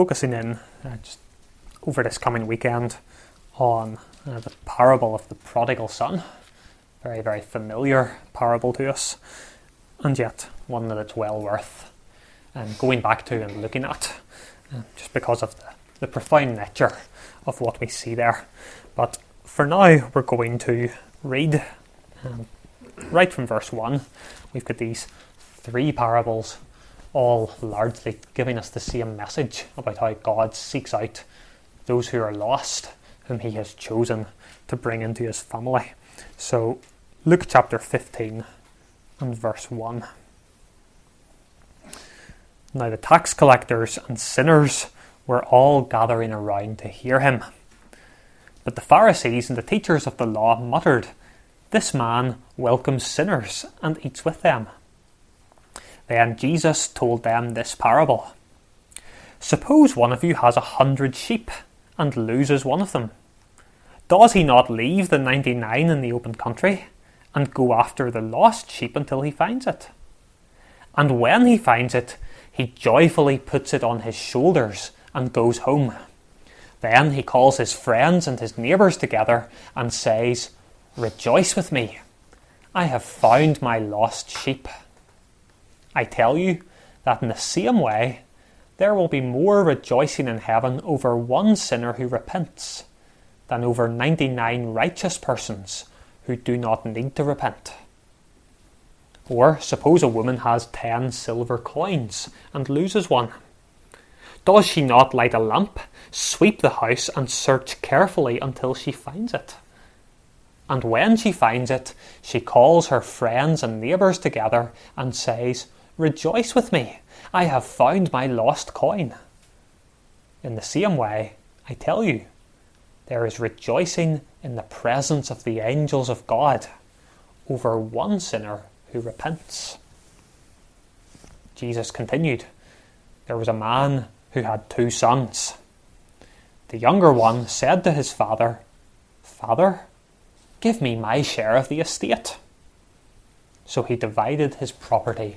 focusing in uh, just over this coming weekend on uh, the parable of the prodigal son. Very, very familiar parable to us, and yet one that it's well worth um, going back to and looking at, uh, just because of the, the profound nature of what we see there. But for now, we're going to read um, right from verse 1. We've got these three parables all largely giving us the same message about how God seeks out those who are lost, whom He has chosen to bring into His family. So, Luke chapter 15 and verse 1. Now, the tax collectors and sinners were all gathering around to hear him. But the Pharisees and the teachers of the law muttered, This man welcomes sinners and eats with them. Then Jesus told them this parable Suppose one of you has a hundred sheep and loses one of them. Does he not leave the ninety nine in the open country and go after the lost sheep until he finds it? And when he finds it, he joyfully puts it on his shoulders and goes home. Then he calls his friends and his neighbours together and says, Rejoice with me, I have found my lost sheep. I tell you that in the same way, there will be more rejoicing in heaven over one sinner who repents than over 99 righteous persons who do not need to repent. Or suppose a woman has 10 silver coins and loses one. Does she not light a lamp, sweep the house, and search carefully until she finds it? And when she finds it, she calls her friends and neighbours together and says, Rejoice with me, I have found my lost coin. In the same way, I tell you, there is rejoicing in the presence of the angels of God over one sinner who repents. Jesus continued, There was a man who had two sons. The younger one said to his father, Father, give me my share of the estate. So he divided his property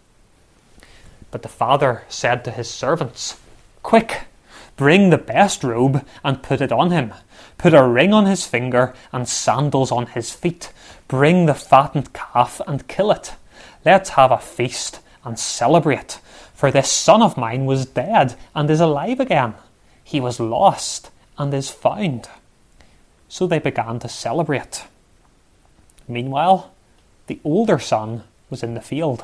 But the father said to his servants, Quick, bring the best robe and put it on him. Put a ring on his finger and sandals on his feet. Bring the fattened calf and kill it. Let's have a feast and celebrate. For this son of mine was dead and is alive again. He was lost and is found. So they began to celebrate. Meanwhile, the older son was in the field.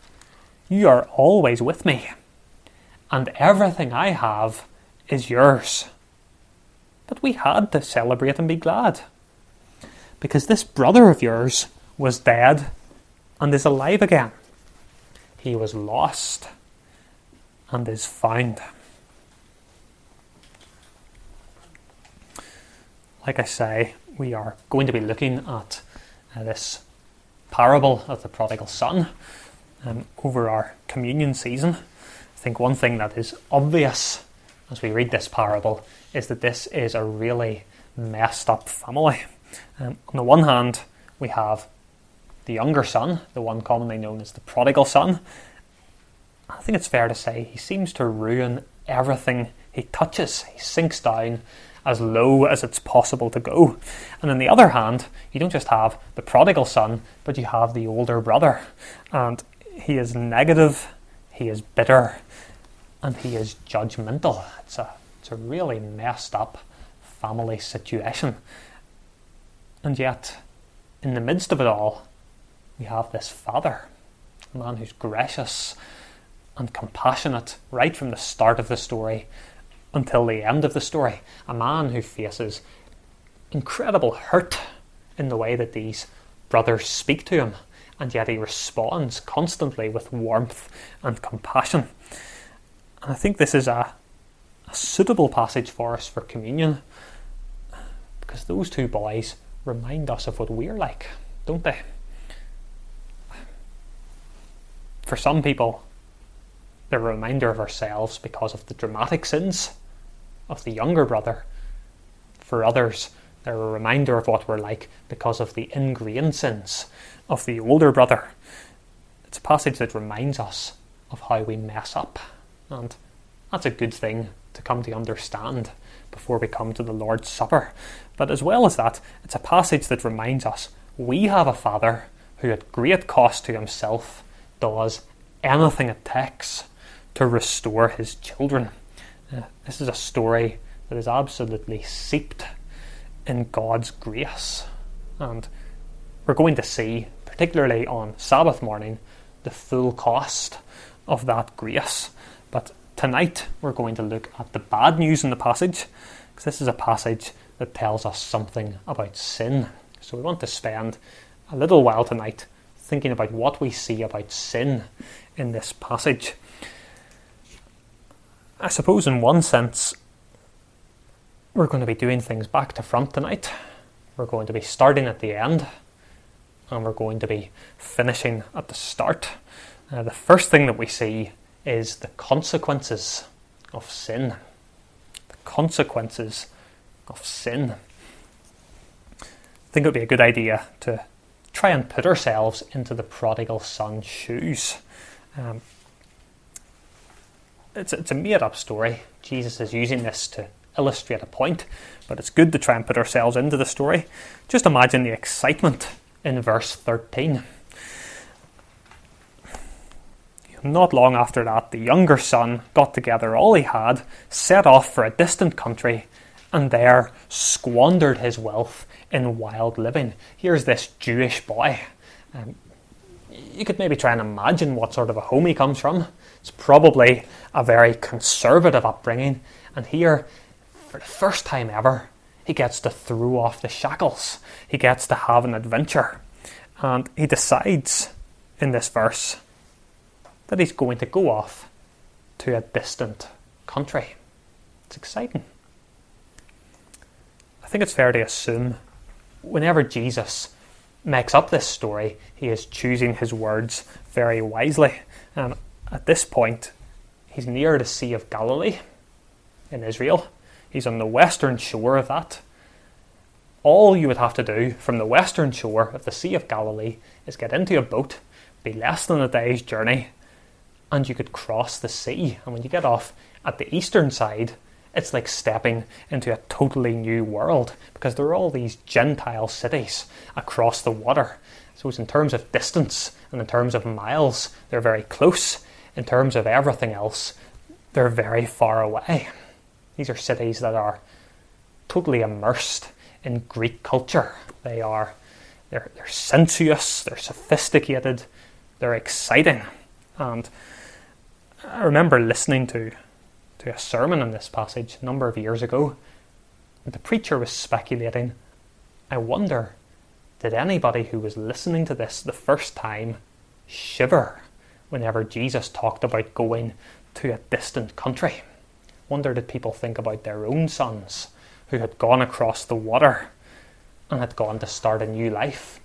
you are always with me, and everything I have is yours. But we had to celebrate and be glad, because this brother of yours was dead and is alive again. He was lost and is found. Like I say, we are going to be looking at uh, this parable of the prodigal son um, over our communion season. I think one thing that is obvious as we read this parable is that this is a really messed up family. Um, on the one hand, we have the younger son, the one commonly known as the prodigal son. I think it's fair to say he seems to ruin everything he touches. He sinks down as low as it's possible to go. And on the other hand, you don't just have the prodigal son, but you have the older brother. And he is negative, he is bitter, and he is judgmental. It's a, it's a really messed up family situation. And yet, in the midst of it all, we have this father, a man who's gracious and compassionate right from the start of the story until the end of the story. A man who faces incredible hurt in the way that these brothers speak to him, and yet he responds constantly with warmth and compassion. And I think this is a, a suitable passage for us for communion because those two boys remind us of what we're like, don't they? For some people, they're a reminder of ourselves because of the dramatic sins of the younger brother. For others, they're a reminder of what we're like because of the ingrained sins of the older brother. It's a passage that reminds us of how we mess up, and that's a good thing to come to understand before we come to the Lord's Supper. But as well as that, it's a passage that reminds us we have a Father who, at great cost to himself, does anything it takes to restore his children. Uh, this is a story that is absolutely seeped in God's grace. And we're going to see, particularly on Sabbath morning, the full cost of that grace. But tonight we're going to look at the bad news in the passage, because this is a passage that tells us something about sin. So we want to spend a little while tonight thinking about what we see about sin in this passage. I suppose, in one sense, we're going to be doing things back to front tonight. We're going to be starting at the end and we're going to be finishing at the start. Uh, the first thing that we see is the consequences of sin. The consequences of sin. I think it would be a good idea to try and put ourselves into the prodigal son's shoes. Um, it's, it's a made up story. Jesus is using this to illustrate a point, but it's good to try and put ourselves into the story. Just imagine the excitement in verse 13. Not long after that, the younger son got together all he had, set off for a distant country, and there squandered his wealth in wild living. Here's this Jewish boy. Um, you could maybe try and imagine what sort of a home he comes from. It's probably a very conservative upbringing, and here, for the first time ever, he gets to throw off the shackles. He gets to have an adventure. And he decides in this verse that he's going to go off to a distant country. It's exciting. I think it's fair to assume whenever Jesus makes up this story, he is choosing his words very wisely. And at this point, he's near the Sea of Galilee in Israel. He's on the western shore of that. All you would have to do from the western shore of the Sea of Galilee is get into a boat, be less than a day's journey, and you could cross the sea. And when you get off at the eastern side, It's like stepping into a totally new world because there are all these Gentile cities across the water. So, in terms of distance and in terms of miles, they're very close. In terms of everything else, they're very far away. These are cities that are totally immersed in Greek culture. They are they're, they're sensuous, they're sophisticated, they're exciting. And I remember listening to, to a sermon on this passage a number of years ago. The preacher was speculating. I wonder, did anybody who was listening to this the first time shiver whenever Jesus talked about going to a distant country? Wonder did people think about their own sons who had gone across the water and had gone to start a new life,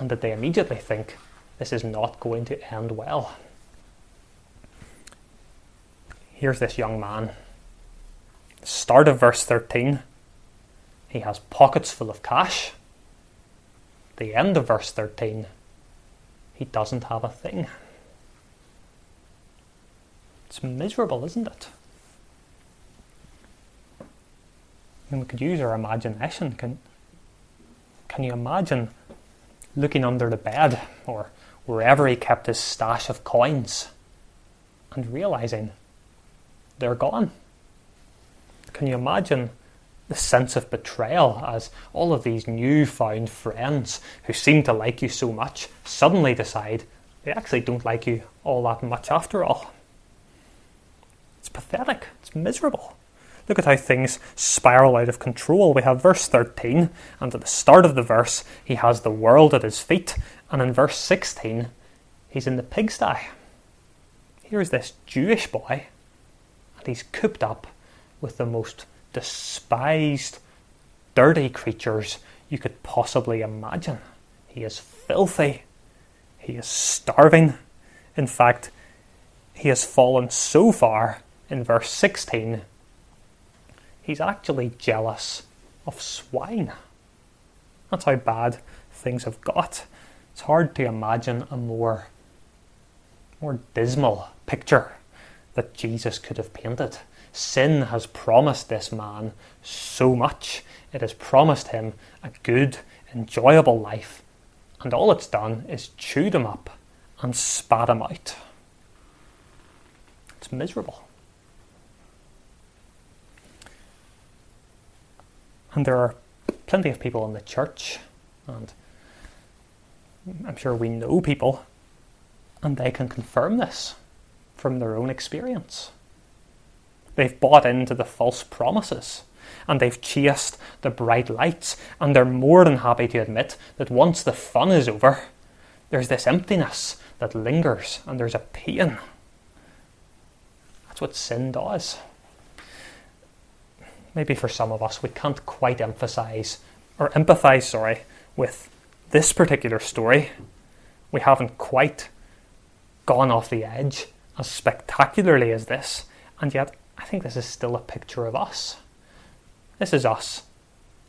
and did they immediately think this is not going to end well? Here's this young man. Start of verse 13. He has pockets full of cash. The end of verse 13. He doesn't have a thing. It's miserable, isn't it? I we could use our imagination. Can, can you imagine looking under the bed or wherever he kept his stash of coins and realizing they're gone. Can you imagine the sense of betrayal as all of these newfound friends who seem to like you so much suddenly decide they actually don't like you all that much after all? It's pathetic. It's miserable. Look at how things spiral out of control. We have verse 13, and at the start of the verse, he has the world at his feet, and in verse 16, he's in the pigsty. Here's this Jewish boy and he's cooped up with the most despised, dirty creatures you could possibly imagine. He is filthy. He is starving. In fact, he has fallen so far in verse 16, he's actually jealous of swine. That's how bad things have got. It's hard to imagine a more, more dismal picture that Jesus could have painted. Sin has promised this man so much. It has promised him a good, enjoyable life, and all it's done is chewed him up and spat him out. It's miserable. And there are plenty of people in the church, and I'm sure we know people, and they can confirm this from their own experience. They've bought into the false promises and they've chased the bright lights, and they're more than happy to admit that once the fun is over, there's this emptiness that lingers and there's a pain. That's what sin does. Maybe for some of us, we can't quite emphasize or empathize, sorry, with this particular story. We haven't quite gone off the edge as spectacularly as this, and yet I think this is still a picture of us. This is us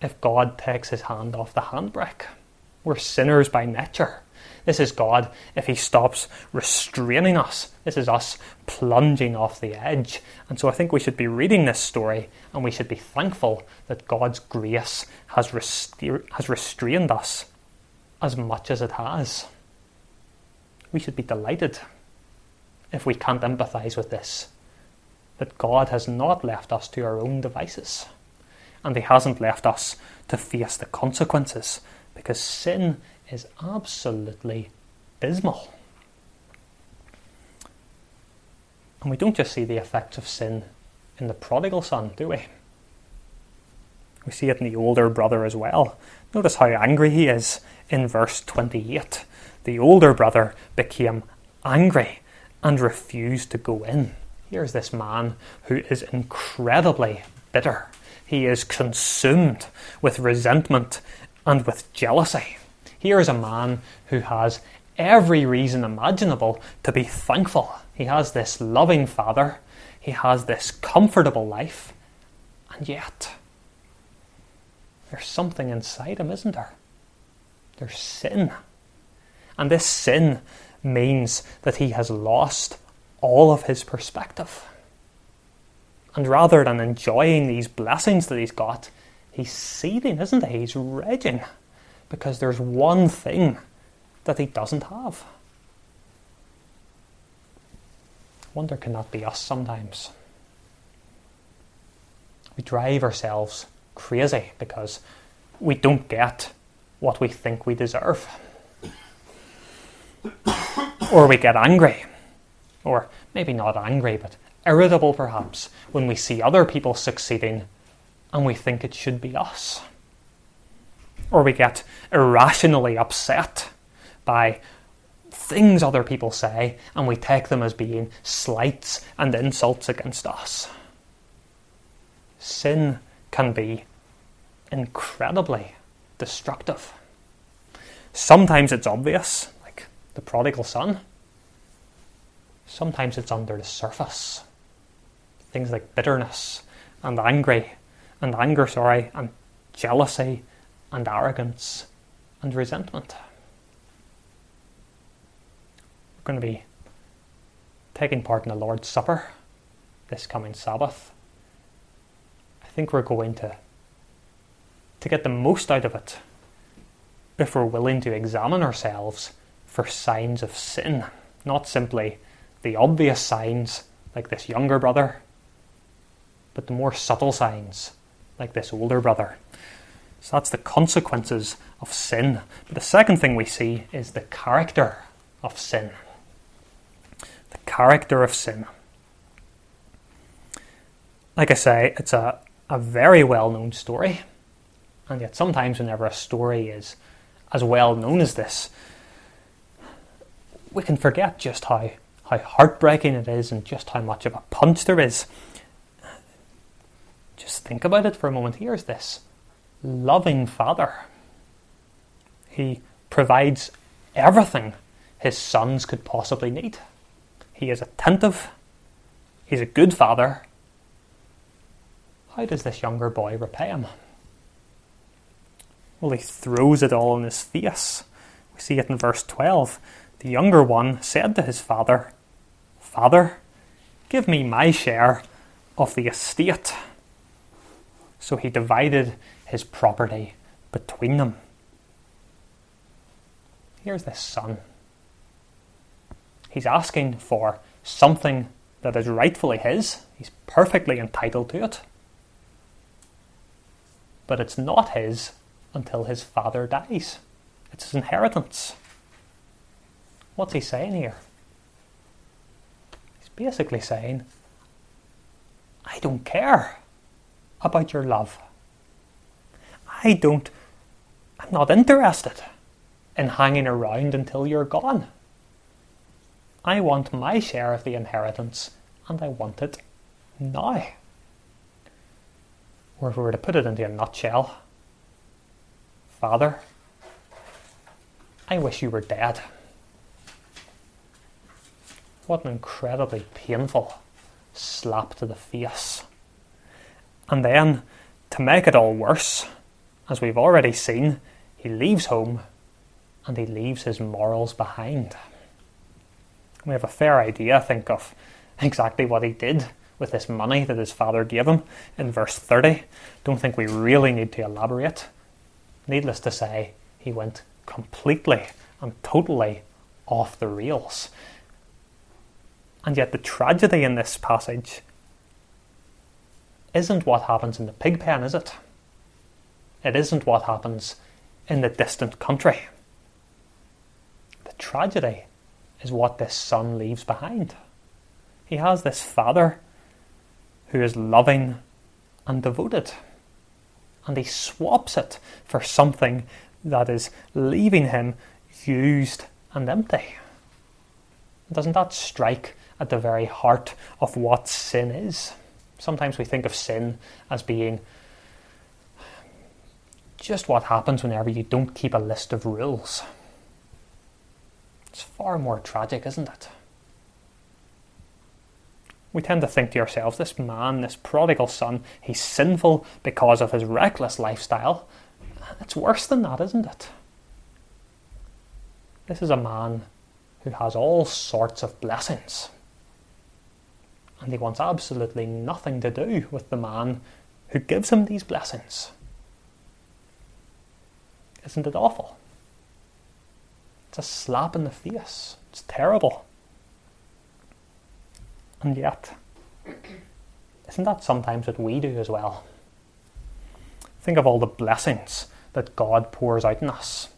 if God takes his hand off the handbrake. We're sinners by nature. This is God if he stops restraining us. This is us plunging off the edge. And so I think we should be reading this story and we should be thankful that God's grace has, restra- has restrained us as much as it has. We should be delighted if we can't empathize with this. That God has not left us to our own devices, and He hasn't left us to face the consequences, because sin is absolutely dismal. And we don't just see the effects of sin in the prodigal son, do we? We see it in the older brother as well. Notice how angry he is in verse 28. The older brother became angry and refused to go in. Here's this man who is incredibly bitter. He is consumed with resentment and with jealousy. Here is a man who has every reason imaginable to be thankful. He has this loving father, he has this comfortable life, and yet there's something inside him, isn't there? There's sin. And this sin means that he has lost all of his perspective. And rather than enjoying these blessings that he's got, he's seething, isn't he? He's raging because there's one thing that he doesn't have. Wonder can that be us sometimes? We drive ourselves crazy because we don't get what we think we deserve. or we get angry, or maybe not angry, but irritable perhaps, when we see other people succeeding and we think it should be us. Or we get irrationally upset by things other people say and we take them as being slights and insults against us. Sin can be incredibly destructive. Sometimes it's obvious, like the prodigal son. Sometimes it's under the surface. Things like bitterness and angry and anger, sorry, and jealousy and arrogance and resentment. We're going to be taking part in the Lord's Supper this coming Sabbath. I think we're going to to get the most out of it if we're willing to examine ourselves for signs of sin, not simply the obvious signs like this younger brother, but the more subtle signs like this older brother. So that's the consequences of sin. But the second thing we see is the character of sin. The character of sin. Like I say, it's a, a very well known story. And yet, sometimes, whenever a story is as well known as this, we can forget just how, how heartbreaking it is and just how much of a punch there is. Just think about it for a moment. Here's this loving Father. He provides everything his sons could possibly need. He is attentive. He's a good father. How does this younger boy repay him? Well, he throws it all in his face. We see it in verse 12. The younger one said to his father, Father, give me my share of the estate. So he divided his property between them. Here's this son. He's asking for something that is rightfully his. He's perfectly entitled to it. But it's not his until his father dies. It's his inheritance. What's he saying here? He's basically saying, I don't care about your love. I don't, I'm not interested in hanging around until you're gone. I want my share of the inheritance and I want it now. Or if we were to put it into a nutshell, Father, I wish you were dead. What an incredibly painful slap to the face. And then, to make it all worse, as we've already seen, he leaves home and he leaves his morals behind. We have a fair idea, I think, of exactly what he did with this money that his father gave him in verse 30. Don't think we really need to elaborate. Needless to say, he went completely and totally off the rails. And yet, the tragedy in this passage isn't what happens in the pig pen, is it? It isn't what happens in the distant country. The tragedy is what this son leaves behind. He has this father who is loving and devoted and he swaps it for something that is leaving him used and empty. Doesn't that strike at the very heart of what sin is? Sometimes we think of sin as being just what happens whenever you don't keep a list of rules. It's far more tragic, isn't it? we tend to think to ourselves, this man, this prodigal son, he's sinful because of his reckless lifestyle. It's worse than that, isn't it? This is a man who has all sorts of blessings. and he wants absolutely nothing to do with the man who gives him these blessings. Isn't it awful? It's a slap in the face. It's terrible. And yet, isn't that sometimes what we do as well? Think of all the blessings that God pours out in us.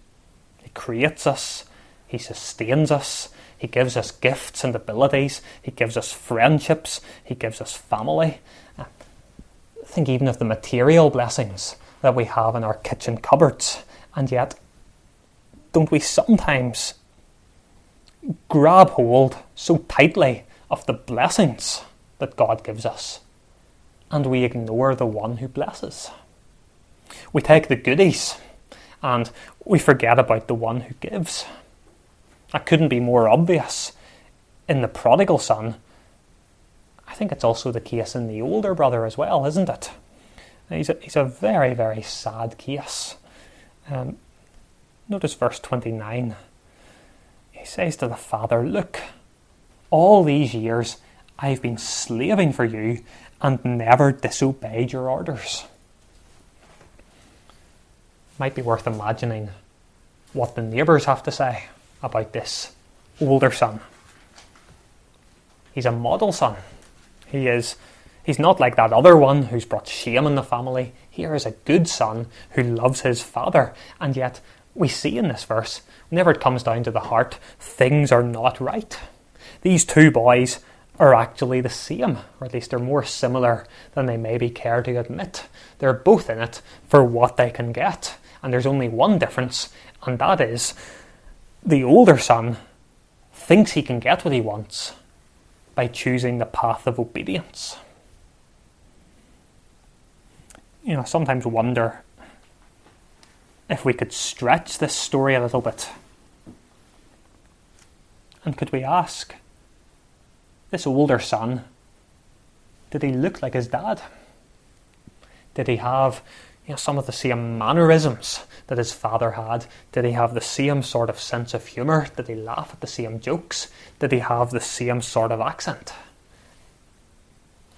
He creates us, He sustains us, He gives us gifts and abilities, He gives us friendships, He gives us family. Think even of the material blessings that we have in our kitchen cupboards, and yet, don't we sometimes grab hold so tightly of the blessings that God gives us, and we ignore the one who blesses. We take the goodies and we forget about the one who gives. That couldn't be more obvious in the prodigal son. I think it's also the case in the older brother as well, isn't it? He's a, he's a very, very sad case. Um, notice verse 29. He says to the father, Look, all these years I've been slaving for you and never disobeyed your orders. Might be worth imagining what the neighbours have to say about this older son. He's a model son. He is he's not like that other one who's brought shame in the family. Here is a good son who loves his father, and yet we see in this verse, whenever it comes down to the heart, things are not right. These two boys are actually the same, or at least they're more similar than they maybe care to admit. They're both in it for what they can get, and there's only one difference, and that is the older son thinks he can get what he wants by choosing the path of obedience. You know, sometimes wonder if we could stretch this story a little bit. And could we ask, this older son, did he look like his dad? Did he have you know, some of the same mannerisms that his father had? Did he have the same sort of sense of humour? Did he laugh at the same jokes? Did he have the same sort of accent?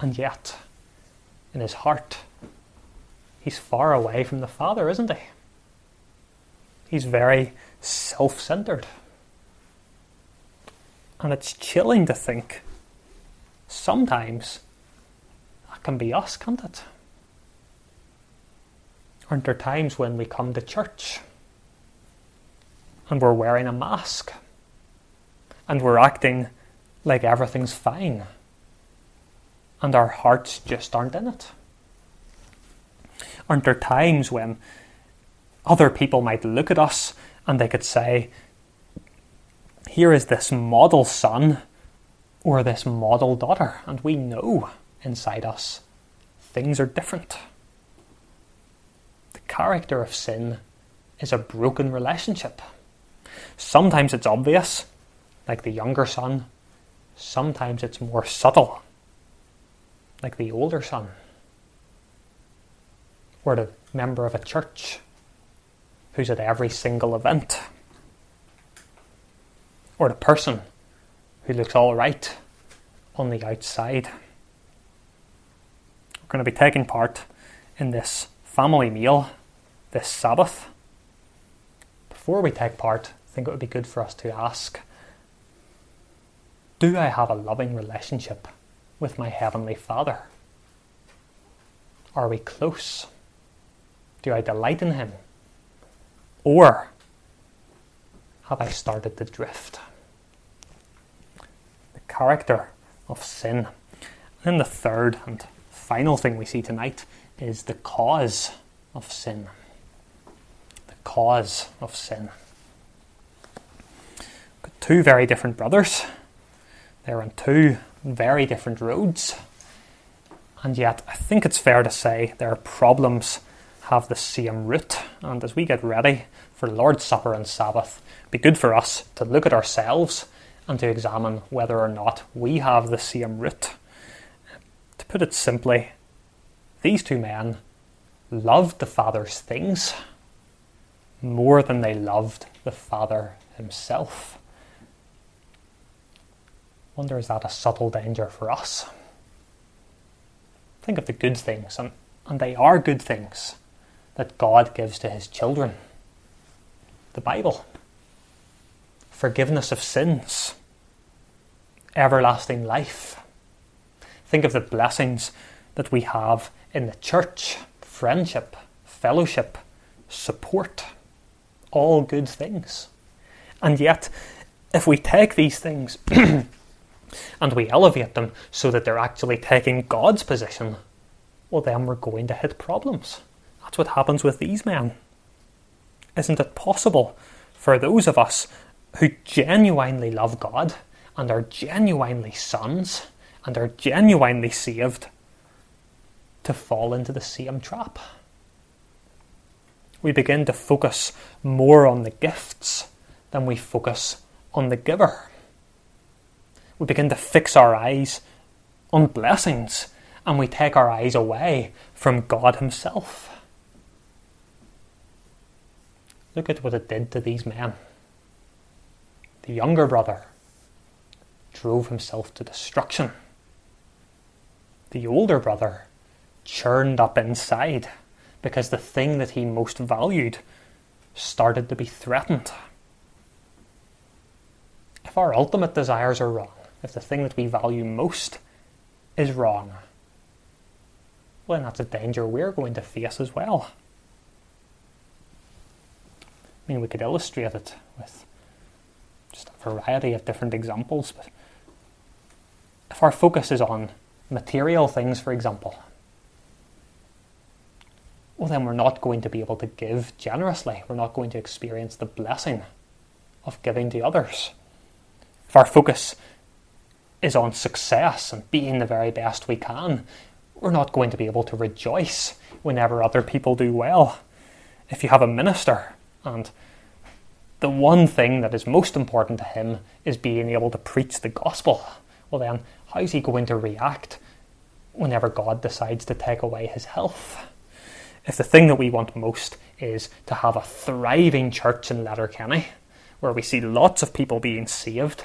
And yet, in his heart, he's far away from the father, isn't he? He's very self centered. And it's chilling to think sometimes that can be us, can't it? Aren't there times when we come to church and we're wearing a mask and we're acting like everything's fine and our hearts just aren't in it? Aren't there times when other people might look at us and they could say, Here is this model son or this model daughter, and we know inside us things are different. The character of sin is a broken relationship. Sometimes it's obvious, like the younger son, sometimes it's more subtle, like the older son, or the member of a church who's at every single event, or the person who looks all right on the outside. We're going to be taking part in this family meal this Sabbath. Before we take part, I think it would be good for us to ask Do I have a loving relationship with my Heavenly Father? Are we close? Do I delight in Him? Or have I started to drift? The character of sin. And the third and final thing we see tonight is the cause of sin. The cause of sin. Got two very different brothers. They're on two very different roads. And yet, I think it's fair to say there are problems have the same root. And as we get ready for Lord's Supper and Sabbath, be good for us to look at ourselves and to examine whether or not we have the same root. To put it simply, these two men loved the Father's things more than they loved the Father himself. Wonder is that a subtle danger for us? Think of the good things, and, and they are good things that God gives to his children. The Bible, forgiveness of sins, everlasting life. Think of the blessings that we have in the church friendship, fellowship, support. All good things. And yet, if we take these things and we elevate them so that they're actually taking God's position, well, then we're going to hit problems. That's what happens with these men. Isn't it possible for those of us who genuinely love God and are genuinely sons and are genuinely saved to fall into the same trap? We begin to focus more on the gifts than we focus on the giver. We begin to fix our eyes on blessings and we take our eyes away from God Himself. Look at what it did to these men. The younger brother drove himself to destruction. The older brother churned up inside because the thing that he most valued started to be threatened. If our ultimate desires are wrong, if the thing that we value most is wrong, well, that's a danger we're going to face as well. I mean, we could illustrate it with just a variety of different examples, but if our focus is on material things, for example, well, then we're not going to be able to give generously. We're not going to experience the blessing of giving to others. If our focus is on success and being the very best we can, we're not going to be able to rejoice whenever other people do well. If you have a minister and the one thing that is most important to him is being able to preach the gospel, well, then, how is he going to react whenever God decides to take away his health? If the thing that we want most is to have a thriving church in Letterkenny, where we see lots of people being saved,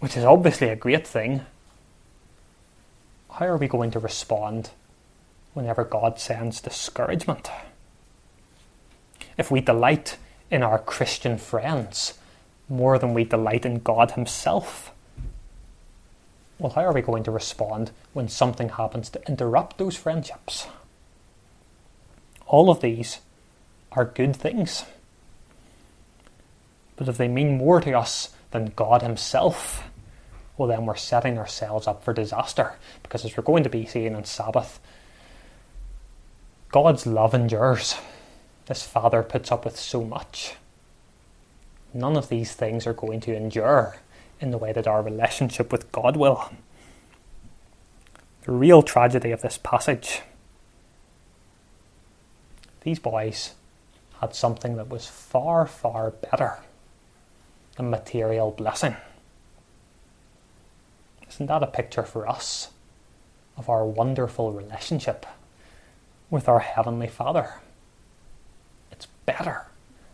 which is obviously a great thing, how are we going to respond whenever God sends discouragement? If we delight in our Christian friends more than we delight in God Himself, well, how are we going to respond when something happens to interrupt those friendships? All of these are good things. But if they mean more to us than God Himself, well, then we're setting ourselves up for disaster. Because as we're going to be seeing on Sabbath, God's love endures. This Father puts up with so much. None of these things are going to endure in the way that our relationship with God will. The real tragedy of this passage these boys had something that was far, far better than material blessing. Isn't that a picture for us of our wonderful relationship with our Heavenly Father? Better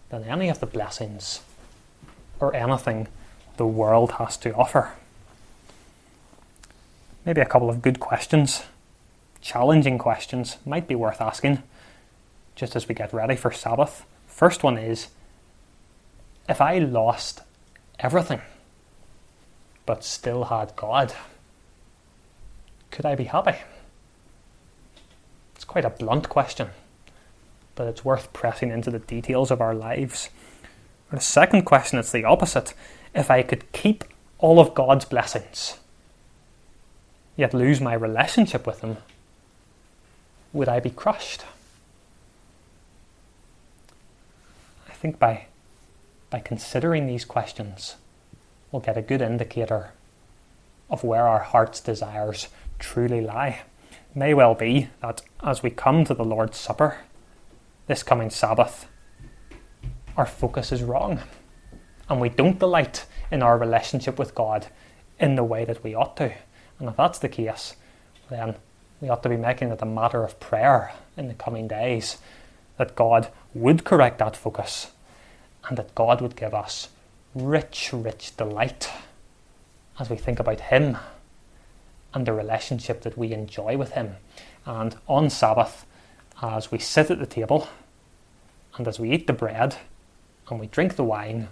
than any of the blessings or anything the world has to offer. Maybe a couple of good questions, challenging questions, might be worth asking just as we get ready for Sabbath. First one is if I lost everything, but still had God, could I be happy? It's quite a blunt question, but it's worth pressing into the details of our lives. Or the second question, is the opposite. If I could keep all of God's blessings, yet lose my relationship with Him, would I be crushed? I think by, by considering these questions, we'll get a good indicator of where our heart's desires truly lie. It may well be that as we come to the Lord's Supper this coming Sabbath, our focus is wrong and we don't delight in our relationship with God in the way that we ought to. And if that's the case, then we ought to be making it a matter of prayer in the coming days that God would correct that focus and that God would give us rich, rich delight as we think about Him and the relationship that we enjoy with Him. And on Sabbath, as we sit at the table and as we eat the bread and we drink the wine,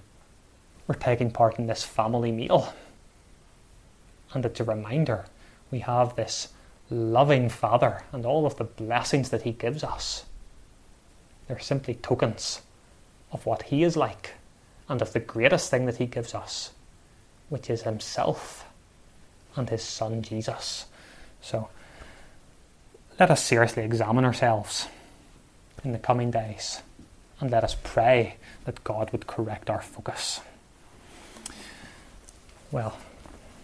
we're taking part in this family meal. And it's a reminder we have this loving Father and all of the blessings that He gives us. They're simply tokens of what He is like and of the greatest thing that He gives us, which is Himself and His Son Jesus. So let us seriously examine ourselves in the coming days and let us pray that God would correct our focus. Well,